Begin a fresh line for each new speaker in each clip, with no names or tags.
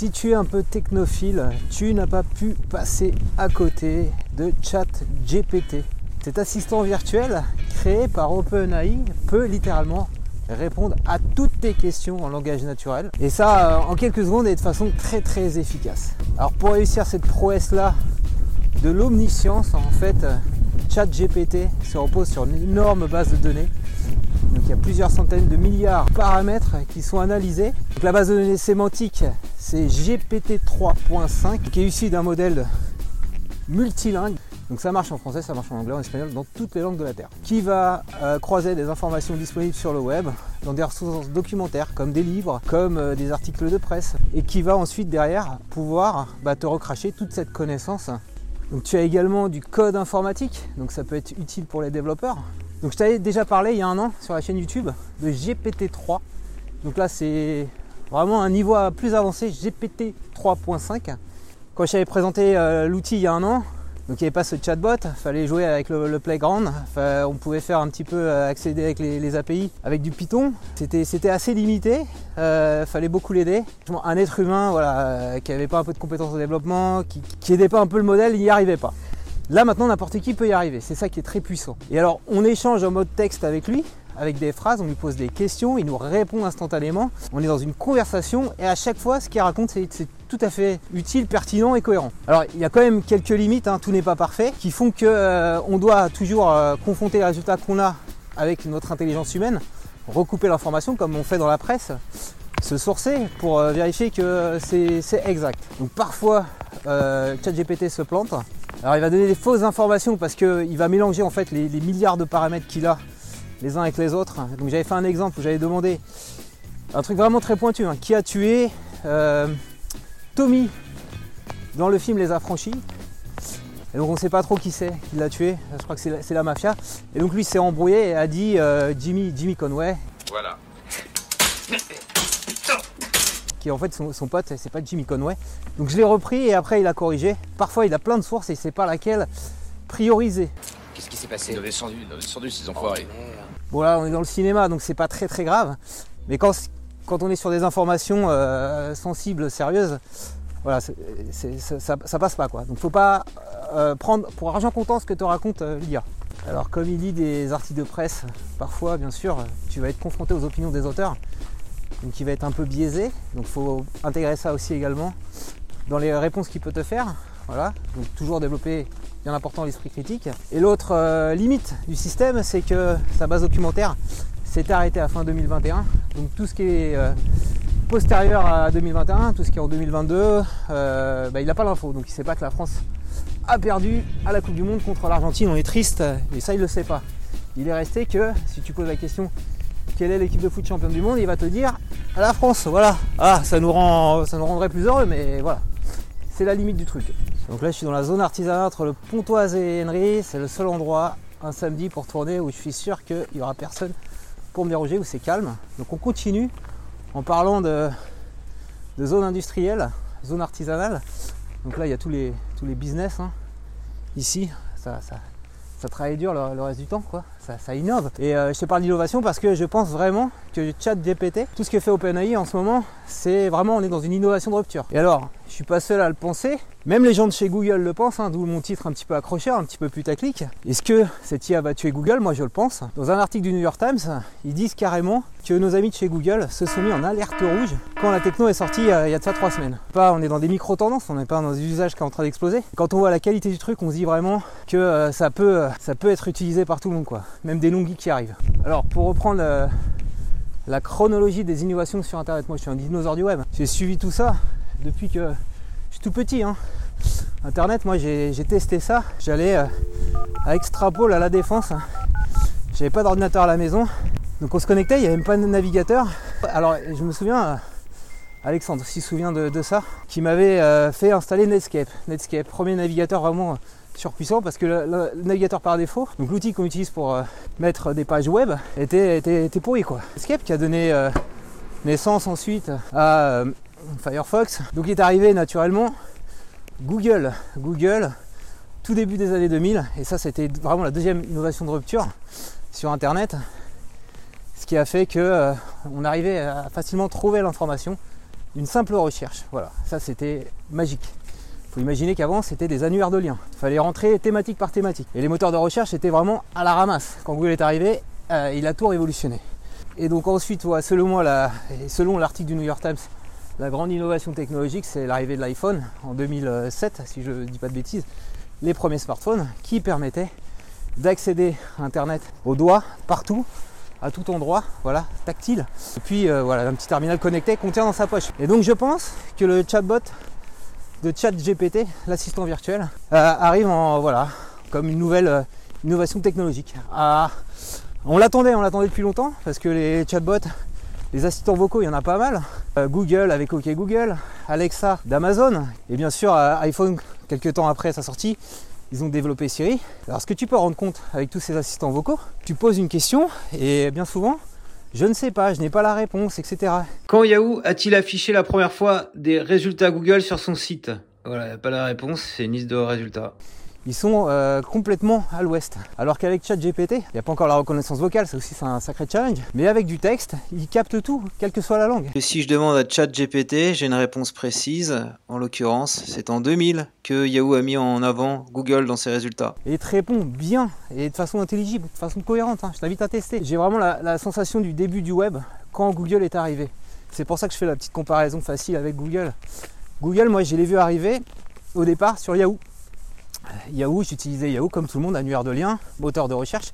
Si tu es un peu technophile, tu n'as pas pu passer à côté de ChatGPT. Cet assistant virtuel créé par OpenAI peut littéralement répondre à toutes tes questions en langage naturel. Et ça euh, en quelques secondes et de façon très très efficace. Alors pour réussir cette prouesse là de l'omniscience, en fait, ChatGPT se repose sur une énorme base de données. Donc il y a plusieurs centaines de milliards de paramètres qui sont analysés. Donc la base de données sémantique, c'est GPT 3.5 qui est issu d'un modèle multilingue. Donc ça marche en français, ça marche en anglais, en espagnol, dans toutes les langues de la Terre. Qui va euh, croiser des informations disponibles sur le web, dans des ressources documentaires, comme des livres, comme euh, des articles de presse, et qui va ensuite derrière pouvoir bah, te recracher toute cette connaissance. Donc tu as également du code informatique, donc ça peut être utile pour les développeurs. Donc je t'avais déjà parlé il y a un an sur la chaîne YouTube de GPT-3. Donc là c'est vraiment un niveau plus avancé, GPT 3.5. Quand je t'avais présenté euh, l'outil il y a un an, donc il n'y avait pas ce chatbot, fallait jouer avec le, playground, on pouvait faire un petit peu euh, accéder avec les, API avec du Python. C'était assez limité, euh, fallait beaucoup l'aider. Un être humain voilà, euh, qui n'avait pas un peu de compétences de développement, qui n'aidait pas un peu le modèle, il n'y arrivait pas. Là maintenant n'importe qui peut y arriver, c'est ça qui est très puissant. Et alors on échange en mode texte avec lui, avec des phrases, on lui pose des questions, il nous répond instantanément, on est dans une conversation et à chaque fois ce qu'il raconte c'est tout à fait utile, pertinent et cohérent. Alors il y a quand même quelques limites, hein, tout n'est pas parfait, qui font qu'on euh, doit toujours euh, confronter les résultats qu'on a avec notre intelligence humaine, recouper l'information comme on fait dans la presse, se sourcer pour euh, vérifier que c'est exact. Donc parfois ChatGPT se plante. Alors il va donner des fausses informations parce qu'il va mélanger en fait les, milliards de paramètres qu'il a les uns avec les autres. Donc j'avais fait un exemple où j'avais demandé un truc vraiment très pointu, hein. qui a tué Tommy dans le film Les Affranchis. Et donc on ne sait pas trop qui c'est qui l'a tué. Je crois que c'est la, mafia. Et donc lui s'est embrouillé et a dit euh, Jimmy, Jimmy Conway. Voilà. Qui en fait son, son pote, c'est pas Jimmy Conway. Donc je l'ai repris et après il a corrigé. Parfois il a plein de sources et il sait pas laquelle prioriser.
Qu'est-ce qui s'est passé? Ils ont descendu, descendu ces enfoirés.
Bon là on est dans le cinéma donc c'est pas très très grave. Mais quand, quand on est sur des informations euh, sensibles, sérieuses, voilà, ça, passe pas quoi. Donc faut pas euh, prendre pour argent comptant ce que te raconte euh, l'IA. Alors comme il lit des articles de presse, parfois bien sûr tu vas être confronté aux opinions des auteurs, donc il va être un peu biaisé, donc faut intégrer ça aussi également dans les réponses qu'il peut te faire. Voilà, donc toujours développer bien important l'esprit critique. Et l'autre limite du système, c'est que sa base documentaire, c'est arrêté à fin 2021. Donc tout ce qui est euh, postérieur à 2021, tout ce qui est en 2022, euh, bah, il n'a pas l'info. Donc il ne sait pas que la France a perdu à la Coupe du Monde contre l'Argentine. On est triste, mais ça il ne le sait pas. Il est resté que si tu poses la question quelle est l'équipe de foot championne du monde, il va te dire à la France. Voilà. Ah, ça nous rend, ça nous rendrait plus heureux, mais voilà. C'est la limite du truc. Donc là, je suis dans la zone artisanale entre le Pontoise et Henry. C'est le seul endroit un samedi pour tourner où je suis sûr qu'il n'y aura personne pour me déroger où c'est calme. Donc on continue en parlant de, zone industrielle, zone artisanale. Donc là il y a tous les, business hein. ici. Ça, ça, travaille dur le, reste du temps. Ça, innove. Et euh, je te parle d'innovation parce que je pense vraiment que chat GPT, tout ce que fait OpenAI en ce moment, c'est vraiment, on est dans une innovation de rupture. Et alors, je suis pas seul à le penser. Même les gens de chez Google le pensent, hein, d'où mon titre un petit peu accrocheur, un petit peu putaclic. Est-ce que cette IA va tuer Google? Moi je le pense. Dans un article du New York Times, ils disent carrément que nos amis de chez Google se sont mis en alerte rouge quand la techno est sortie euh, il y a de ça trois semaines. Pas, on est dans des micro-tendances, on n'est pas dans des usages qui sont en train d'exploser. Quand on voit la qualité du truc, on se dit vraiment que euh, ça, peut, ça peut être utilisé par tout le monde, quoi. Même des non-geeks qui arrivent. Alors pour reprendre la chronologie des innovations sur Internet, moi je suis un dinosaure du web. J'ai suivi tout ça depuis que je suis tout petit. Hein. Internet, moi j'ai testé ça. J'allais euh, à Extrapole à la défense. J'avais pas d'ordinateur à la maison. Donc on se connectait, il n'y avait même pas de navigateur. Alors je me souviens, euh, Alexandre s'y souvient de, ça, qui m'avait euh, fait installer Netscape. Netscape, premier navigateur vraiment surpuissant parce que le, navigateur par défaut, donc l'outil qu'on utilise pour mettre des pages web, était, était, était, pourri quoi. Netscape qui a donné naissance ensuite à Firefox. Donc il est arrivé naturellement Google. Google, tout début des années 2000, et ça c'était vraiment la deuxième innovation de rupture sur Internet, ce qui a fait que euh, on arrivait à facilement trouver l'information d'une simple recherche. Voilà, ça c'était magique. Il faut imaginer qu'avant c'était des annuaires de liens. Il fallait rentrer thématique par thématique. Et les moteurs de recherche étaient vraiment à la ramasse. Quand Google est arrivé, euh, il a tout révolutionné. Et donc ensuite, selon moi, la, selon l'article du New York Times, la grande innovation technologique, c'est l'arrivée de l'iPhone en 2007, si je ne dis pas de bêtises, les premiers smartphones qui permettaient d'accéder à Internet au doigt, partout, à tout endroit, voilà, tactile. Et puis euh, voilà, un petit terminal connecté qu'on tient dans sa poche. Et donc je pense que le chatbot de ChatGPT, l'assistant virtuel, euh, arrive en voilà, comme une nouvelle euh, innovation technologique. Ah, on l'attendait, on l'attendait depuis longtemps parce que les chatbots, les assistants vocaux, il y en a pas mal. Google avec OK Google, Alexa d'Amazon et bien sûr iPhone quelques temps après sa sortie ils ont développé Siri. Alors ce que tu peux rendre compte avec tous ces assistants vocaux, tu poses une question et bien souvent, je ne sais pas, je n'ai pas la réponse, etc.
Quand Yahoo a-t-il affiché la première fois des résultats Google sur son site? Voilà, pas la réponse, c'est une liste de résultats
ils sont euh, complètement à l'ouest. Alors qu'avec ChatGPT, il n'y a pas encore la reconnaissance vocale, ça aussi c'est un sacré challenge. Mais avec du texte, il capte tout, quelle que soit la langue.
Et si je demande à ChatGPT, j'ai une réponse précise. En l'occurrence, c'est en 2000 que Yahoo a mis en avant Google dans ses résultats.
Et il te répond bien et de façon intelligible, de façon cohérente. Hein. Je t'invite à tester. J'ai vraiment la, la sensation du début du web quand Google est arrivé. C'est pour ça que je fais la petite comparaison facile avec Google. Google, moi, je l'ai vu arriver au départ sur Yahoo. Yahoo, j'utilisais Yahoo comme tout le monde, annuaire de liens, moteur de recherche.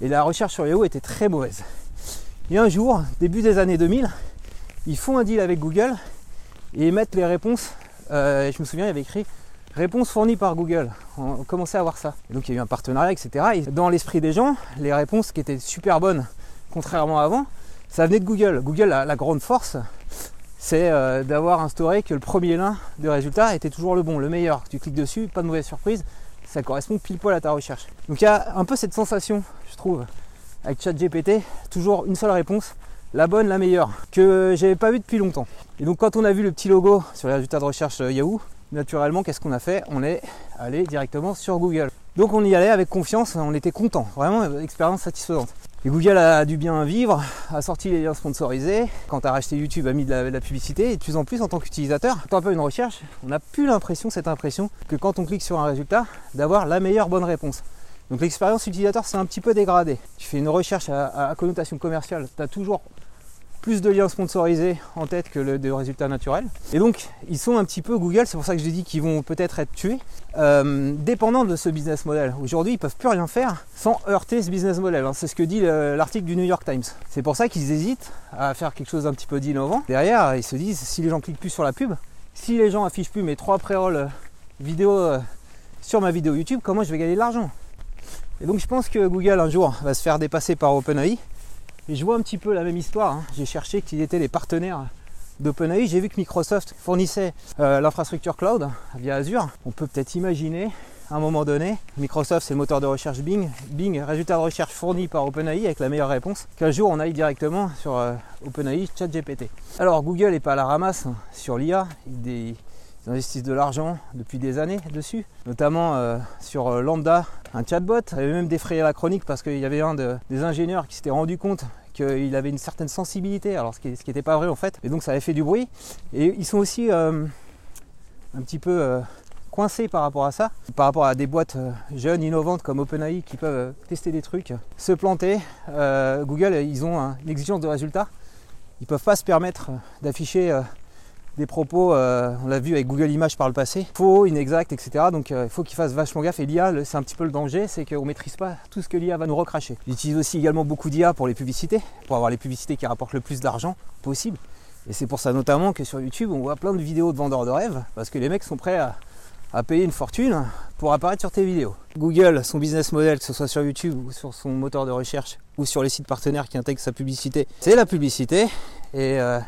Et la recherche sur Yahoo était très mauvaise. Et un jour, début des années 2000, ils font un deal avec Google et mettent les réponses. Euh, je me souviens, il y avait écrit réponses fournies par Google. On commençait à voir ça. donc il y a eu un partenariat, etc. Et dans l'esprit des gens, les réponses qui étaient super bonnes, contrairement à avant, ça venait de Google. Google a la grande force, c'est euh, d'avoir instauré que le premier lien de résultat était toujours le bon, le meilleur. Tu cliques dessus, pas de mauvaise surprise, ça correspond pile poil à ta recherche. Donc il y a un peu cette sensation, je trouve, avec ChatGPT, toujours une seule réponse, la bonne, la meilleure, que j'avais pas vu depuis longtemps. Et donc quand on a vu le petit logo sur les résultats de recherche euh, Yahoo, naturellement, qu'est-ce qu'on a fait? On est allé directement sur Google. Donc on y allait avec confiance, on était content, vraiment euh, expérience satisfaisante. Et Google a dû bien vivre, a sorti les liens sponsorisés. Quand tu as racheté YouTube, a mis de la, publicité. Et de plus en plus, en tant qu'utilisateur, quand on fait une recherche, on n'a plus l'impression, cette impression, que quand on clique sur un résultat, d'avoir la meilleure bonne réponse. Donc l'expérience utilisateur s'est un petit peu dégradée. Tu fais une recherche à, à connotation commerciale, tu as toujours plus de liens sponsorisés en tête que le, de résultats naturels. Et donc, ils sont un petit peu Google, c'est pour ça que je dis qu'ils vont peut-être être tués, euh, dépendants de ce business model. Aujourd'hui, ils peuvent plus rien faire sans heurter ce business model. Hein. C'est ce que dit l'article du New York Times. C'est pour ça qu'ils hésitent à faire quelque chose d'un petit peu d'innovant. Derrière, ils se disent, si les gens cliquent plus sur la pub, si les gens affichent plus mes trois pré-rolls euh, vidéo euh, sur ma vidéo YouTube, comment je vais gagner de l'argent? Et donc, je pense que Google, un jour, va se faire dépasser par OpenAI et je vois un petit peu la même histoire. Hein. J'ai cherché qui étaient les partenaires d'OpenAI. J'ai vu que Microsoft fournissait euh, l'infrastructure cloud via Azure. On peut peut-être imaginer à un moment donné, Microsoft c'est le moteur de recherche Bing, Bing, résultat de recherche fourni par OpenAI avec la meilleure réponse, qu'un jour on aille directement sur euh, OpenAI ChatGPT. Alors Google n'est pas à la ramasse hein, sur l'IA, investissent de l'argent depuis des années dessus, notamment euh, sur Lambda, un chatbot, avait même défrayé la chronique parce qu'il y avait un des ingénieurs qui s'était rendu compte qu'il avait une certaine sensibilité, alors ce qui n'était pas vrai en fait, et donc ça avait fait du bruit. Et ils sont aussi euh, un petit peu euh, coincés par rapport à ça, par rapport à des boîtes euh, jeunes, innovantes comme OpenAI qui peuvent tester des trucs, se planter. Google, ils ont une exigence de résultats. Ils ne peuvent pas se permettre d'afficher des propos, euh, on l'a vu avec Google Images par le passé, faux, inexacts, etc. Donc euh, il faut qu'ils fassent vachement gaffe. Et l'IA, c'est un petit peu le danger, c'est qu'on ne maîtrise pas tout ce que l'IA va nous recracher. J'utilise aussi également beaucoup d'IA pour les publicités, pour avoir les publicités qui rapportent le plus d'argent possible. Et c'est pour ça notamment que sur YouTube, on voit plein de vidéos de vendeurs de rêves, parce que les mecs sont prêts à, à payer une fortune pour apparaître sur tes vidéos. Google, son business model, que ce soit sur YouTube ou sur son moteur de recherche ou sur les sites partenaires qui intègrent sa publicité, c'est la publicité. Et euh,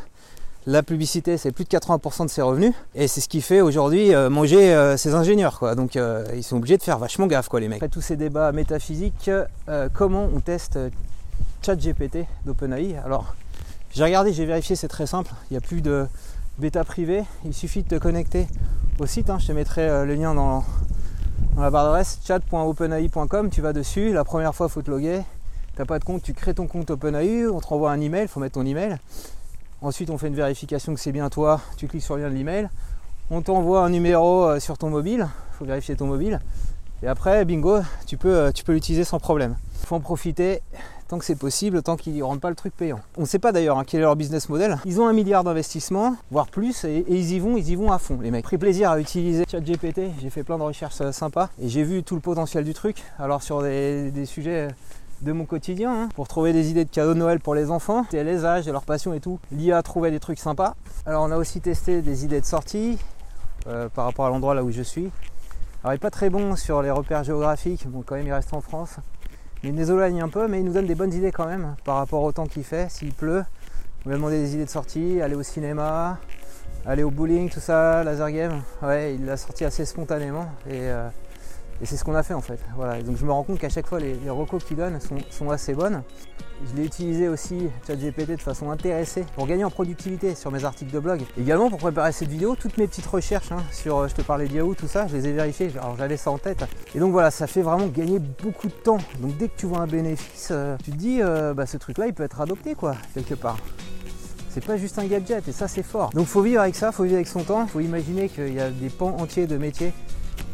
la publicité, c'est plus de 80% de ses revenus. Et c'est ce qui fait aujourd'hui euh, manger euh, ces ingénieurs. Donc euh, ils sont obligés de faire vachement gaffe, quoi, les mecs. Après tous ces débats métaphysiques, comment on teste ChatGPT d'OpenAI? Alors, j'ai regardé, j'ai vérifié, c'est très simple. Il n'y a plus de bêta privé. Il suffit de te connecter au site. Hein. Je te mettrai le lien dans, dans la barre d'adresse chat.openai.com. Tu vas dessus. La première fois, il faut te loguer. Tu n'as pas de compte, tu crées ton compte OpenAI. On te renvoie un email, il faut mettre ton email Ensuite, on fait une vérification que c'est bien toi. Tu cliques sur le lien de l'email. On t'envoie un numéro euh, sur ton mobile. Il faut vérifier ton mobile. Et après, bingo, tu peux, euh, tu peux l'utiliser sans problème. Il faut en profiter tant que c'est possible, tant qu'ils ne rendent pas le truc payant. On ne sait pas d'ailleurs hein, quel est leur business model. Ils ont un milliard d'investissements, voire plus, et, ils y vont, ils y vont à fond, les mecs. Pris plaisir à utiliser ChatGPT. J'ai fait plein de recherches euh, sympas et j'ai vu tout le potentiel du truc. Alors sur des, sujets de mon quotidien, hein, pour trouver des idées de cadeaux de Noël pour les enfants, les âges et leur passion et tout. L'IA trouvé des trucs sympas. Alors on a aussi testé des idées de sortie euh, par rapport à l'endroit là où je suis. Alors il n'est pas très bon sur les repères géographiques, bon quand même il reste en France. Il nous éloigne un peu, mais il nous donne des bonnes idées quand même par rapport au temps qu'il fait. S'il pleut, on lui a demandé des idées de sortie, aller au cinéma, aller au bowling, tout ça, laser game. Ouais, il l'a sorti assez spontanément et euh, et c'est ce qu'on a fait en fait. Voilà. donc je me rends compte qu'à chaque fois les, les recos qu'il donne sont, assez bonnes. Je l'ai utilisé aussi ChatGPT de façon intéressée pour gagner en productivité sur mes articles de blog. Également pour préparer cette vidéo, toutes mes petites recherches hein, sur, euh, je te parlais de Yahoo, tout ça, je les ai vérifiées. Alors j'avais ça en tête. Et donc voilà, ça fait vraiment gagner beaucoup de temps. Donc dès que tu vois un bénéfice, euh, tu te dis, euh, bah, ce truc-là, il peut être adopté quoi, quelque part. C'est pas juste un gadget et ça c'est fort. Donc faut vivre avec ça, faut vivre avec son temps, faut imaginer qu'il y a des pans entiers de métiers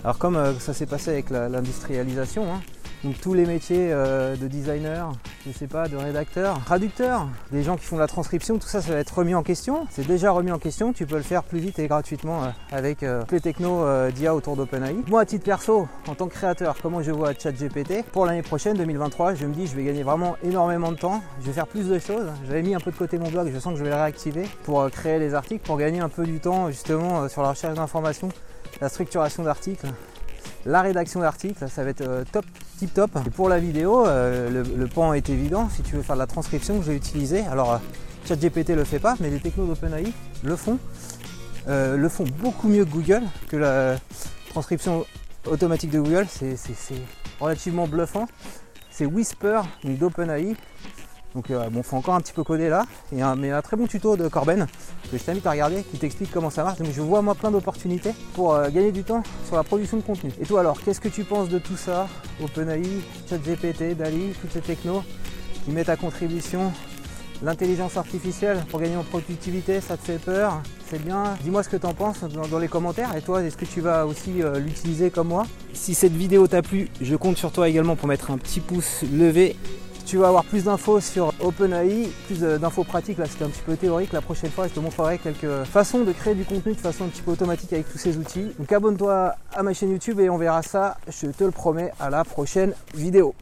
alors comme euh, ça s'est passé avec l'industrialisation, hein, donc tous les métiers euh, de designer, je sais pas, de rédacteur, traducteur, des gens qui font la transcription, tout ça, ça va être remis en question. C'est déjà remis en question, tu peux le faire plus vite et gratuitement euh, avec les technos d'IA autour d'OpenAI. Moi, à titre perso, en tant que créateur, comment je vois ChatGPT? Pour l'année prochaine, 2023, je me dis, je vais gagner vraiment énormément de temps, je vais faire plus de choses. J'avais mis un peu de côté mon blog, je sens que je vais le réactiver pour créer les articles, pour gagner un peu du temps justement sur la recherche d'informations la structuration d'articles, la rédaction d'articles, ça va être euh, top, tip top. Pour la vidéo, euh, le, pan est évident. Si tu veux faire de la transcription, je vais utiliser. Alors, euh, ChatGPT le fait pas, mais les technos d'OpenAI le font. le font beaucoup mieux que Google, que la transcription automatique de Google. C'est relativement bluffant. C'est Whisper d'OpenAI donc euh, bon, faut encore un petit peu coder là. Et un, mais un très bon tuto de Corben que je t'invite à regarder qui t'explique comment ça marche. Donc je vois moi plein d'opportunités pour euh, gagner du temps sur la production de contenu. Et toi alors, qu'est-ce que tu penses de tout ça? OpenAI, ChatGPT, DALI, toutes ces technos qui mettent à contribution l'intelligence artificielle pour gagner en productivité, ça te fait peur? C'est bien Dis-moi ce que tu en penses dans, les commentaires. Et toi, est-ce que tu vas aussi euh, l'utiliser comme moi? Si cette vidéo t'a plu, je compte sur toi également pour mettre un petit pouce levé tu vas avoir plus d'infos sur OpenAI, plus d'infos pratiques. Là, c'était un petit peu théorique. La prochaine fois, je te montrerai quelques façons de créer du contenu de façon un petit peu automatique avec tous ces outils. Donc, abonne-toi à ma chaîne YouTube et on verra ça, je te le promets, à la prochaine vidéo.